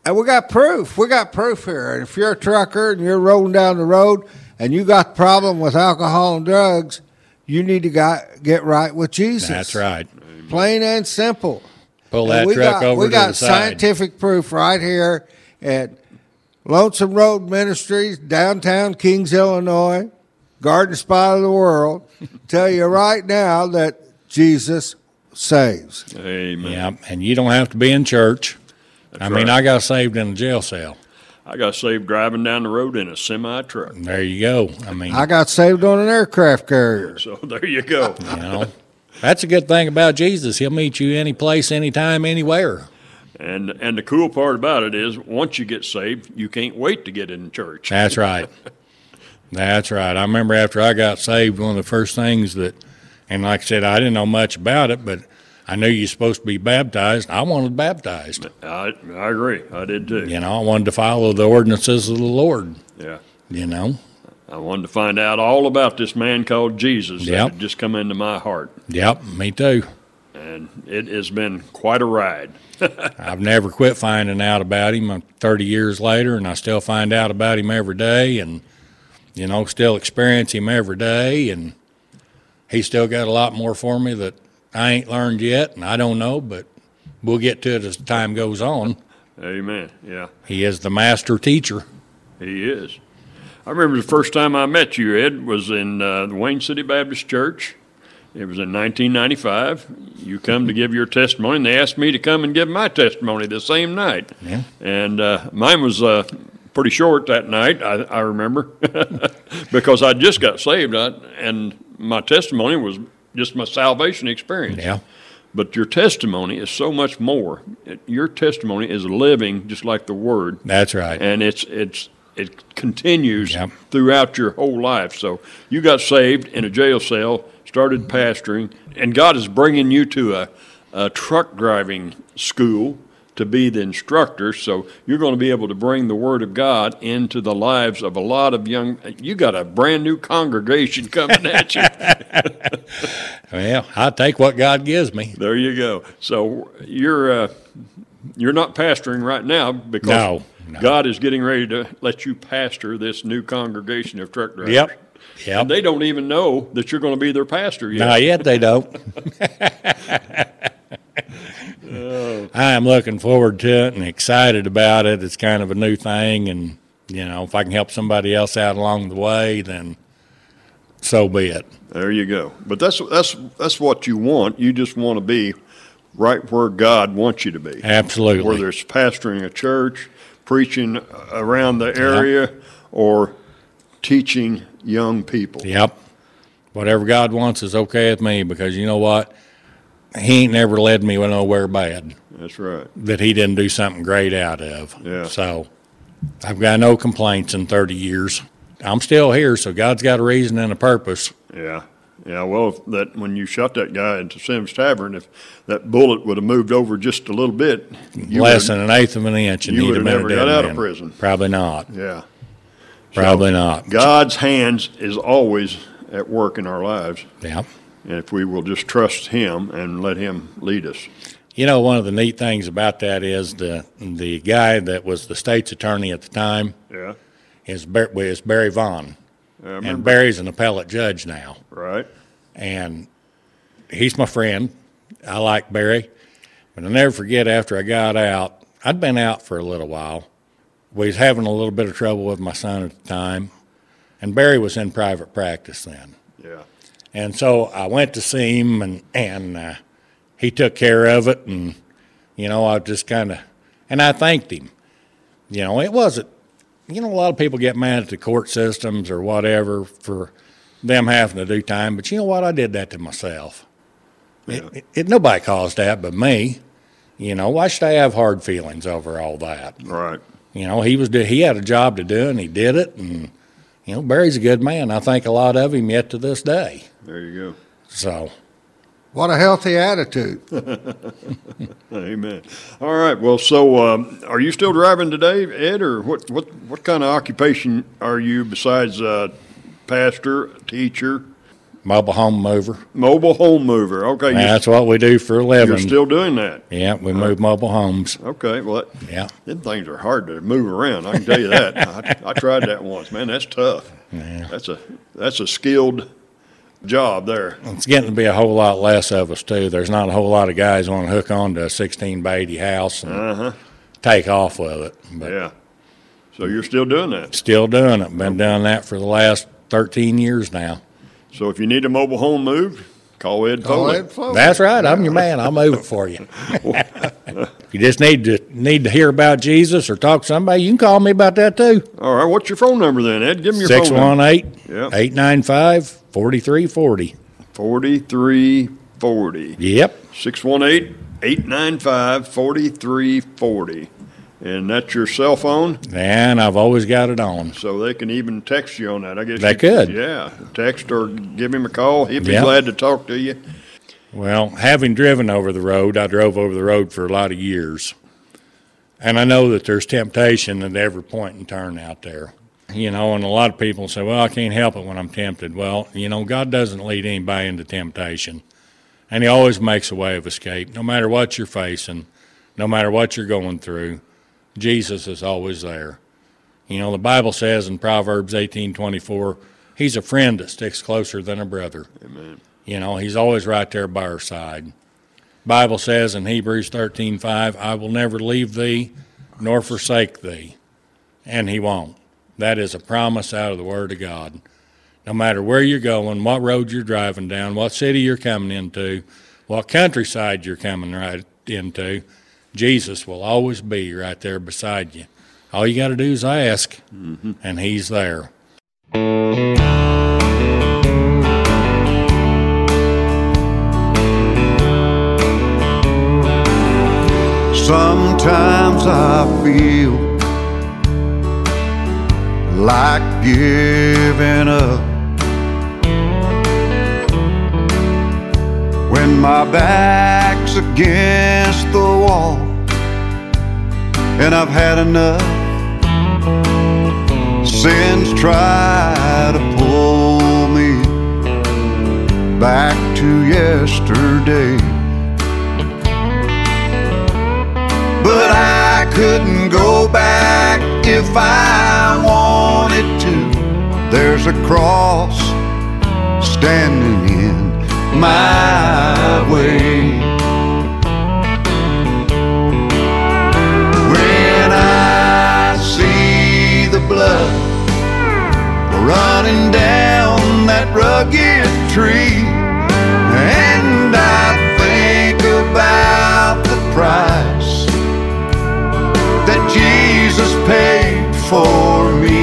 Speaker 3: And we got proof. We got proof here. And if you're a trucker and you're rolling down the road and you got problem with alcohol and drugs, you need to got, get right with Jesus.
Speaker 5: That's right.
Speaker 3: Plain and simple.
Speaker 5: Pull
Speaker 3: And
Speaker 5: that
Speaker 3: we
Speaker 5: truck
Speaker 3: got,
Speaker 5: over
Speaker 3: we
Speaker 5: to
Speaker 3: got
Speaker 5: the side.
Speaker 3: scientific proof right here at Lonesome Road Ministries, downtown Keenes, Illinois, Garden Spot of the World. (laughs) Tell you right now that Jesus saves.
Speaker 2: Amen.
Speaker 5: Yeah, and you don't have to be in church. I mean. I got saved in a jail cell.
Speaker 2: I got saved driving down the road in a semi truck.
Speaker 5: There you go. I mean,
Speaker 3: I got saved on an aircraft carrier.
Speaker 2: So (laughs) there you go.
Speaker 5: you know, (laughs) that's a good thing about Jesus. He'll meet you any place, anytime, anywhere.
Speaker 2: And and the cool part about it is once you get saved, you can't wait to get in church.
Speaker 5: That's right. (laughs) That's right. I remember after I got saved, one of the first things that, and like I said, I didn't know much about it, but I knew you're supposed to be baptized. I wanted baptized.
Speaker 2: I I agree. I did too.
Speaker 5: You know, I wanted to follow the ordinances of the Lord.
Speaker 2: Yeah.
Speaker 5: You know,
Speaker 2: I wanted to find out all about this man called Jesus that
Speaker 5: Yep.
Speaker 2: had just come into my heart.
Speaker 5: yep, me too.
Speaker 2: And it has been quite a ride. (laughs)
Speaker 5: I've never quit finding out about him. I'm 30 years later, and I still find out about him every day, and you know, still experience him every day, and he's still got a lot more for me that I ain't learned yet, and I don't know, but we'll get to it as time goes on.
Speaker 2: Amen. Yeah,
Speaker 5: He is the master teacher.
Speaker 2: he is. I remember the first time I met you, Ed, was in uh, the Wayne City Baptist Church. It was in 1995. You come to give your testimony, and they asked me to come and give my testimony the same night.
Speaker 5: Yeah.
Speaker 2: And uh, mine was uh, pretty short that night, I, I remember, (laughs) because I just got saved, I, and my testimony was just my salvation experience.
Speaker 5: Yeah.
Speaker 2: But your testimony is so much more. Your testimony is living, just like the Word,
Speaker 5: That's right.
Speaker 2: and it's it's it continues
Speaker 5: Yep.
Speaker 2: throughout your whole life. So you got saved in a jail cell, started pastoring, and God is bringing you to a, a truck driving school to be the instructor. So you're going to be able to bring the Word of God into the lives of a lot of young. You got a brand new congregation (laughs) coming at you. (laughs)
Speaker 5: Well, I take what God gives me.
Speaker 2: There you go. So you're uh, you're not pastoring right now because
Speaker 5: No, no.
Speaker 2: God is getting ready to let you pastor this new congregation of truck drivers.
Speaker 5: Yep. Yep.
Speaker 2: And they don't even know that you're going to be their pastor yet.
Speaker 5: Not yet, they don't. (laughs) I am looking forward to it and excited about it. It's kind of a new thing, and you know, if I can help somebody else out along the way, then so be it.
Speaker 2: There you go. But that's that's that's what you want. You just want to be right where God wants you to be.
Speaker 5: Absolutely.
Speaker 2: Whether it's pastoring a church, preaching around the area, or teaching young people.
Speaker 5: Yep. Whatever God wants is okay with me because you know what? He ain't never led me nowhere bad
Speaker 2: That's right.
Speaker 5: that he didn't do something great out of.
Speaker 2: Yeah.
Speaker 5: So I've got no complaints in 30 years. I'm still here, so God's got a reason and a purpose.
Speaker 2: Yeah. Yeah, well, that when you shot that guy into Sims Tavern, if that bullet would have moved over just a little bit, you
Speaker 5: Less
Speaker 2: would-
Speaker 5: than an eighth of an inch, and
Speaker 2: you
Speaker 5: he'd
Speaker 2: would've never got out of prison.
Speaker 5: Probably not.
Speaker 2: yeah.
Speaker 5: Probably not.
Speaker 2: God's hands is always at work in our lives,
Speaker 5: Yeah.
Speaker 2: and if we will just trust Him and let Him lead us.
Speaker 5: You know, one of the neat things about that is the the guy that was the state's attorney at the time
Speaker 2: Yeah,
Speaker 5: is, is Barry
Speaker 2: Vaughan,
Speaker 5: and. Barry's an appellate judge now.
Speaker 2: right?
Speaker 5: And he's my friend. I like Barry, but I'll never forget after I got out, I'd been out for a little while. We was having a little bit of trouble with my son at the time, and Barry was in private practice then.
Speaker 2: Yeah,
Speaker 5: And so I went to see him, and and uh, he took care of it, and you know I just kind of, and I thanked him. You know, it wasn't. You know, a lot of people get mad at the court systems or whatever for them having to do time, but you know what? I did that to myself. It, it, it, nobody caused that but me. You know, why should I have hard feelings over all that?
Speaker 2: right.
Speaker 5: You know, he was he had a job to do, and he did it, and you know, Barry's a good man. I think a lot of him yet to this day.
Speaker 2: There you go.
Speaker 5: So.
Speaker 3: What a healthy attitude. (laughs)
Speaker 2: Amen. All right. Well, so um, are you still driving today, Ed, or what? What? What kind of occupation are you besides uh, pastor, teacher,
Speaker 5: mobile home mover.
Speaker 2: mobile home mover? Okay, you're,
Speaker 5: That's what we do for a living.
Speaker 2: you're still doing that.
Speaker 5: yeah, we move mobile homes.
Speaker 2: Okay. Well, that,
Speaker 5: Yeah,
Speaker 2: Them things are hard to move around. I can tell you that. I, I tried that once. Man, that's tough. That's a that's a skilled job there.
Speaker 5: it's getting to be a whole lot less of us too. There's not a whole lot of guys want to hook onto a 16 by 80 house and
Speaker 2: Uh-huh.
Speaker 5: take off with it. But
Speaker 2: Yeah. So you're still doing that.
Speaker 5: still doing it. Been doing that for the last 13 years now.
Speaker 2: So if you need a mobile home moved, Call Ed
Speaker 3: Call
Speaker 2: Foley.
Speaker 3: Ed Foley.
Speaker 5: That's right. I'm your man. I'll move it for you. if (laughs) (laughs) you just need to need to hear about Jesus or talk to somebody, you can call me about that too.
Speaker 2: All right, what's your phone number then, Ed? Give me your phone number.
Speaker 5: 618
Speaker 2: Yep.
Speaker 5: 895 4340.
Speaker 2: 4340.
Speaker 5: Yep.
Speaker 2: 618 895 4340. And that's your cell phone,
Speaker 5: And I've always got it on.
Speaker 2: so they can even text you on that. I guess
Speaker 5: They
Speaker 2: you-
Speaker 5: could.
Speaker 2: Yeah, text or give him a call. He'd be
Speaker 5: Yep.
Speaker 2: glad to talk to you.
Speaker 5: Well, having driven over the road, I drove over the road for a lot of years. And I know that there's temptation at every point and turn out there. You know, and a lot of people say, well, I can't help it when I'm tempted. Well, you know, God doesn't lead anybody into temptation. And He always makes a way of escape, no matter what you're facing, no matter what you're going through. Jesus is always there. You know, the Bible says in Proverbs 18:24, He's a friend that sticks closer than a brother.
Speaker 2: Amen.
Speaker 5: You know, he's always right there by our side. Bible says in Hebrews 13:5, I will never leave thee nor forsake thee. And he won't. That is a promise out of the word of God. No matter where you're going, what road you're driving down, what city you're coming into, what countryside you're coming right into, Jesus will always be right there beside you. All you got to do is ask, mm-hmm. and he's there.
Speaker 4: Sometimes I feel like giving up my back's against the wall and I've had enough. Sins try to pull me back to yesterday. But I couldn't go back if I wanted to. There's a cross standing in my way. When I see the blood running down that rugged tree, and I think about the price that Jesus paid for me.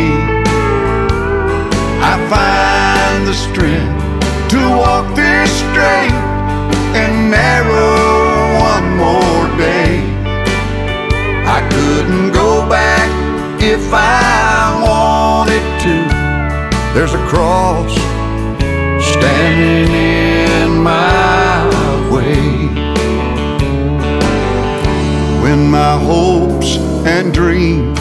Speaker 4: I find the strength to walk this straight and narrow one more day. I couldn't go back if I wanted to. There's a cross standing in my way when my hopes and dreams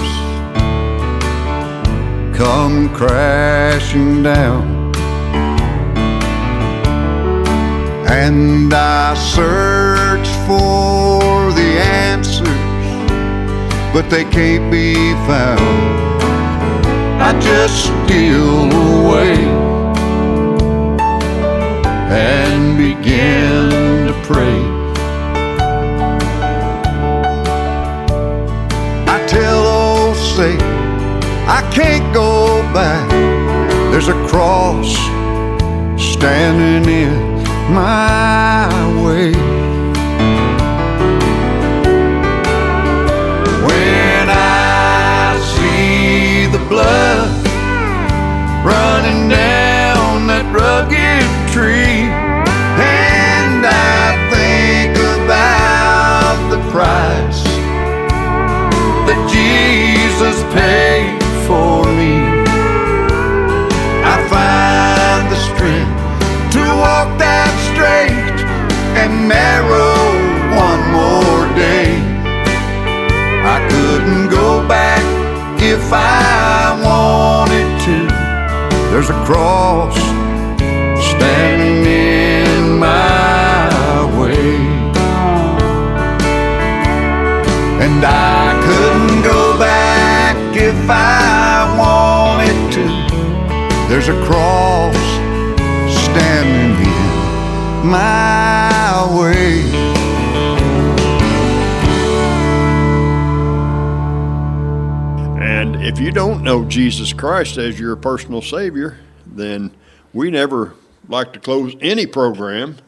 Speaker 4: come crashing down. And I search for the answers, but they can't be found. I just steal away and begin to pray. I tell old Satan, I can't go back. There's a cross standing in my way. When I see the blood running down that rugged tree, and I think about the price that Jesus paid for couldn't go back if I wanted to. There's a cross standing in my way. And I couldn't go back if I wanted to. There's a cross standing in my
Speaker 2: if you don't know Jesus Christ as your personal Savior, then we never like to close any program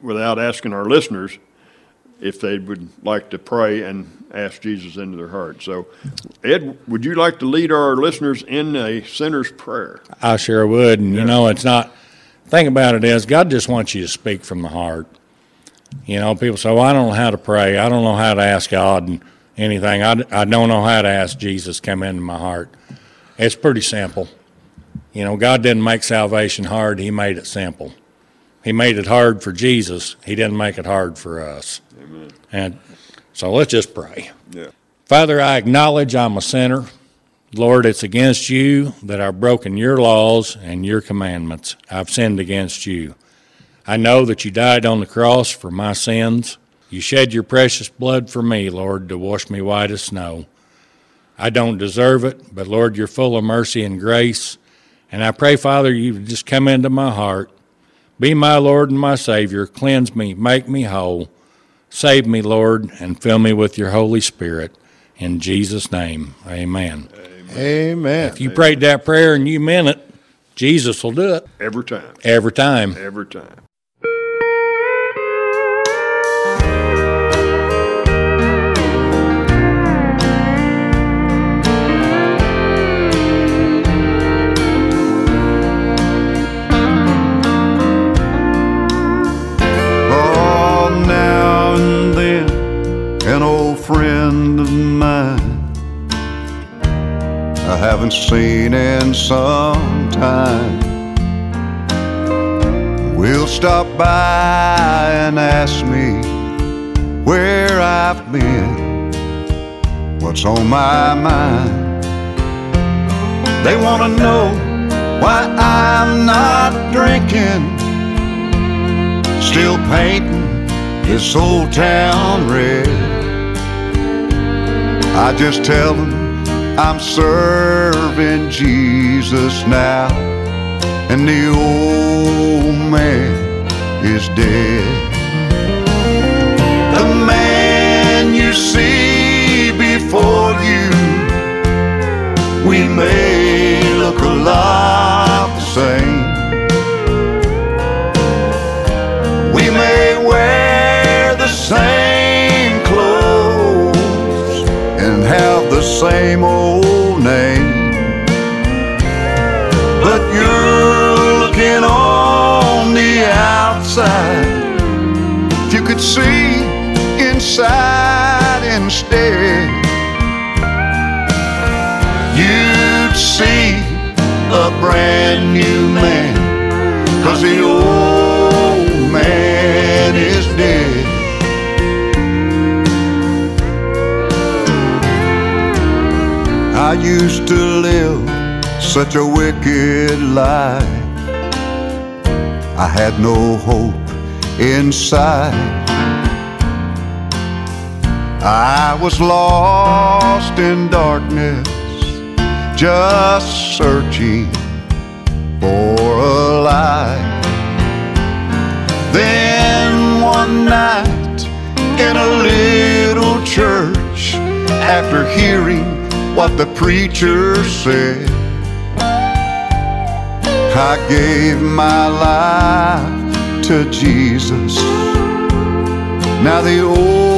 Speaker 2: without asking our listeners if they would like to pray and ask Jesus into their heart. So, Ed, would you like to lead our listeners in a sinner's prayer?
Speaker 5: I sure would. And, you know, it's not, thing about it is, God just wants you to speak from the heart. You know, people say, well, I don't know how to pray. I don't know how to ask God and anything. I, I don't know how to ask Jesus come into my heart. It's pretty simple. You know, God didn't make salvation hard, He made it simple. He made it hard for Jesus, He didn't make it hard for us. Amen. And so let's just pray.
Speaker 2: Yeah.
Speaker 5: Father, I acknowledge I'm a sinner. Lord, it's against you that I've broken your laws and your commandments. I've sinned against you. I know that you died on the cross for my sins. You shed your precious blood for me, Lord, to wash me white as snow. I don't deserve it, but Lord, you're full of mercy and grace. And I pray, Father, you just come into my heart. Be my Lord and my Savior. Cleanse me, make me whole. Save me, Lord, and fill me with your Holy Spirit. In Jesus' name, amen.
Speaker 3: Amen.
Speaker 5: If you prayed that prayer and you meant it, Jesus will do it
Speaker 2: Every time.
Speaker 5: every time.
Speaker 2: Every time.
Speaker 4: Friend of mine I haven't seen in some time will stop by and ask me where I've been, what's on my mind. They want to know why I'm not drinking still painting this old town red. I just tell them I'm serving Jesus now, and the old man is dead. The man you see before you, we may look a lot the same. We may wear the same same old name. But you're looking on the outside. If you could see inside instead, you'd see a brand new man. Cause the old man is dead. I used to live such a wicked life. I had no hope inside. I was lost in darkness, just searching for a light. Then one night in a little church, after hearing what the preacher said, I gave my life to Jesus. Now the old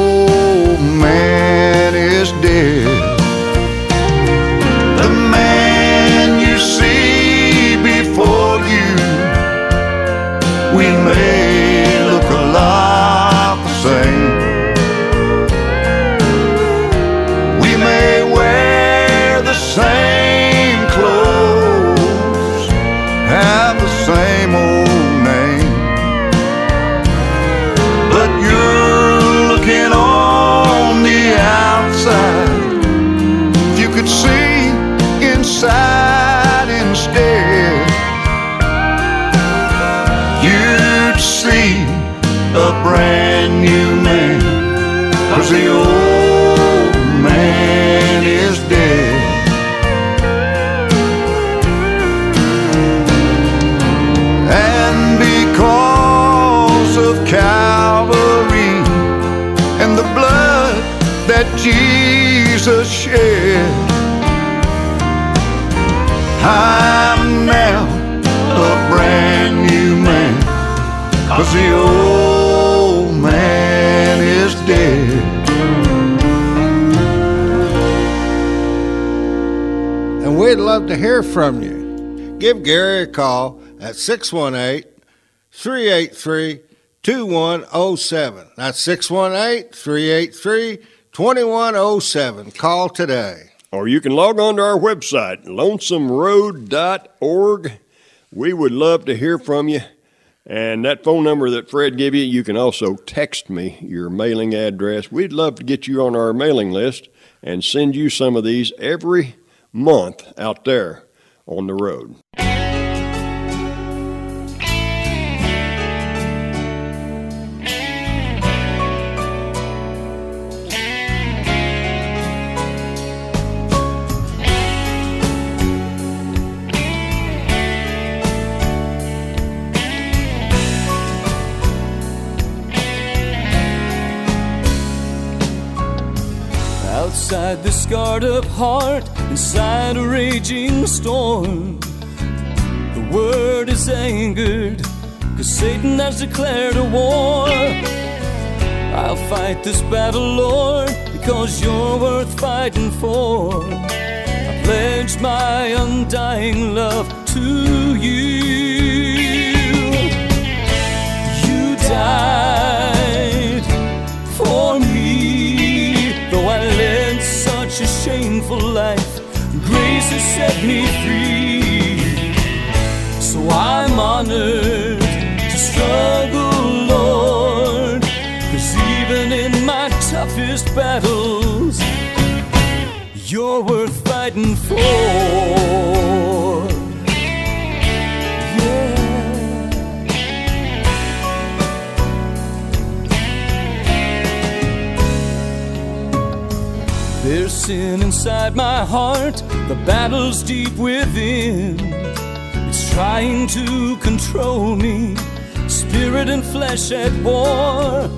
Speaker 3: call at 618 383 2107. That's 618 383 2107. Call today.
Speaker 2: Or you can log on to our website, lonesomeroad.org. We would love to hear from you. And that phone number that Fred gave you, you can also text me your mailing address. We'd love to get you on our mailing list and send you some of these every month out there on the road.
Speaker 6: Scarred up heart, inside a raging storm. The word is angered, cause Satan has declared a war. I'll fight this battle, Lord, because you're worth fighting for. I pledge my undying love to you. You died set me free, so I'm honored to struggle, Lord. Cause even in my toughest battles, you're worth fighting for. There's sin inside my heart, the battle's deep within. It's trying to control me, spirit and flesh at war.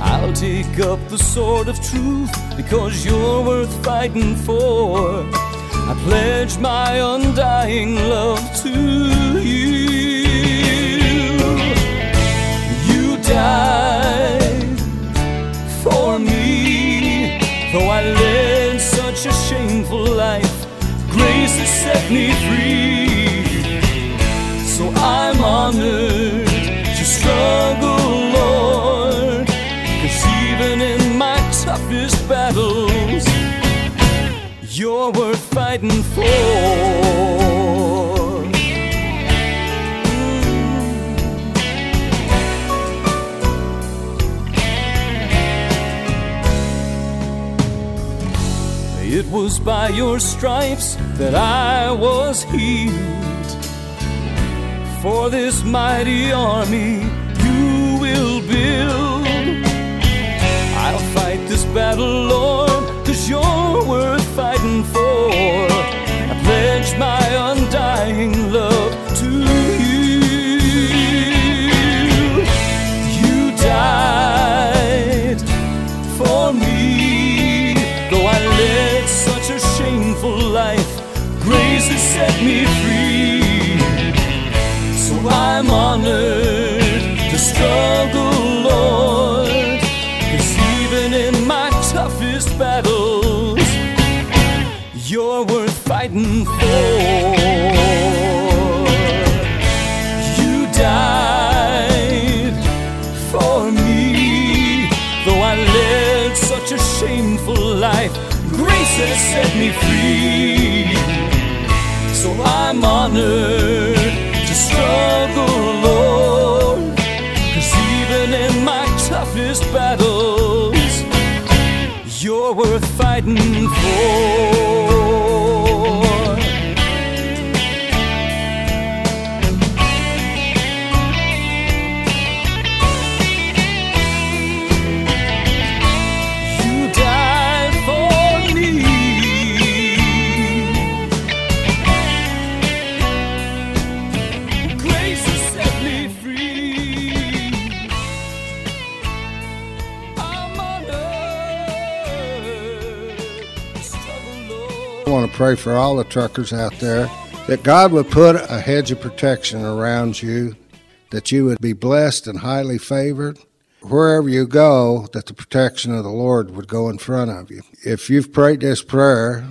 Speaker 6: I'll take up the sword of truth because you're worth fighting for. I pledge my undying love to you. You died for me, though I led set me free, so I'm honored to struggle, Lord. Cause even in my toughest battles, you're worth fighting for. Mm. It was by your stripes that I was healed. For this mighty army you will build. I'll fight this battle, Lord, cause you're worth fighting for. I pledge my undying love set me free. So I'm honored to struggle, Lord. Cause even in my toughest battles, you're worth fighting for. You died for me, though I led such a shameful life. Grace has set me free. So I'm honored to struggle, Lord. Cause even in my toughest battles, you're worth fighting for.
Speaker 3: Pray for all the truckers out there that God would put a hedge of protection around you, that you would be blessed and highly favored. Wherever you go, that the protection of the Lord would go in front of you. If you've prayed this prayer,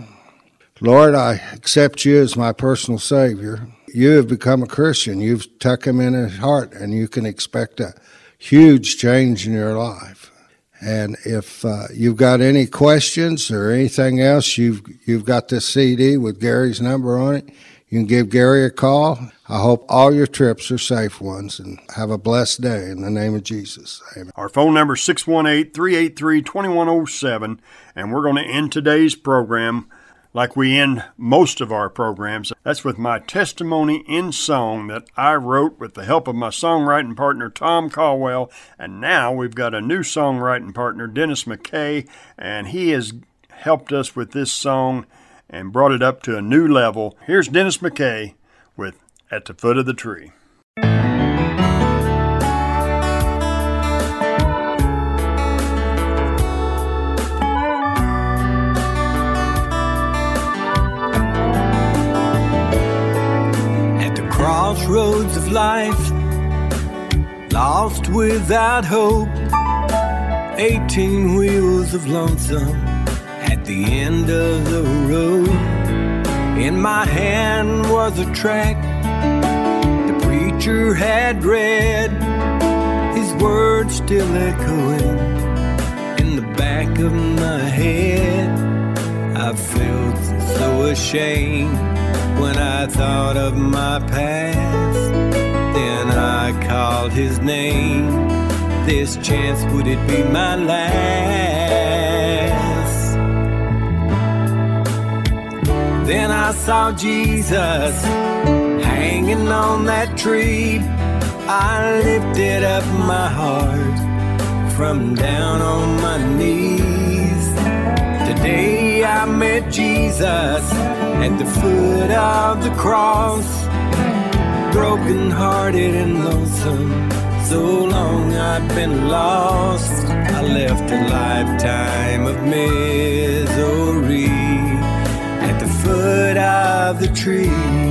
Speaker 3: Lord, I accept you as my personal Savior. You have become a Christian. You've tucked him in his heart, and you can expect a huge change in your life. And if uh, you've got any questions or anything else, you've you've got this CD with Gary's number on it. You can give Gary a call. I hope all your trips are safe ones and have a blessed day in the name of Jesus. Amen.
Speaker 2: Our phone number is 618 383 2107, and we're going to end today's program like we end most of our programs. That's with my testimony in song that I wrote with the help of my songwriting partner, Tom Caldwell. And now we've got a new songwriting partner, Dennis McKay, and he has helped us with this song and brought it up to a new level. Here's Dennis McKay with At the Foot of the Tree.
Speaker 1: Crossroads of life, lost without hope. Eighteen wheels of lonesome at the end of the road. In my hand was a track the preacher had read, his words still echoing in the back of my head. I felt so ashamed when I thought of my past. Then I called his name. This chance, would it be my last? Then I saw Jesus hanging on that tree. I lifted up my heart from down on my knees. Today met Jesus at the foot of the cross, broken hearted and lonesome. So long I've been lost. I left a lifetime of misery at the foot of the tree.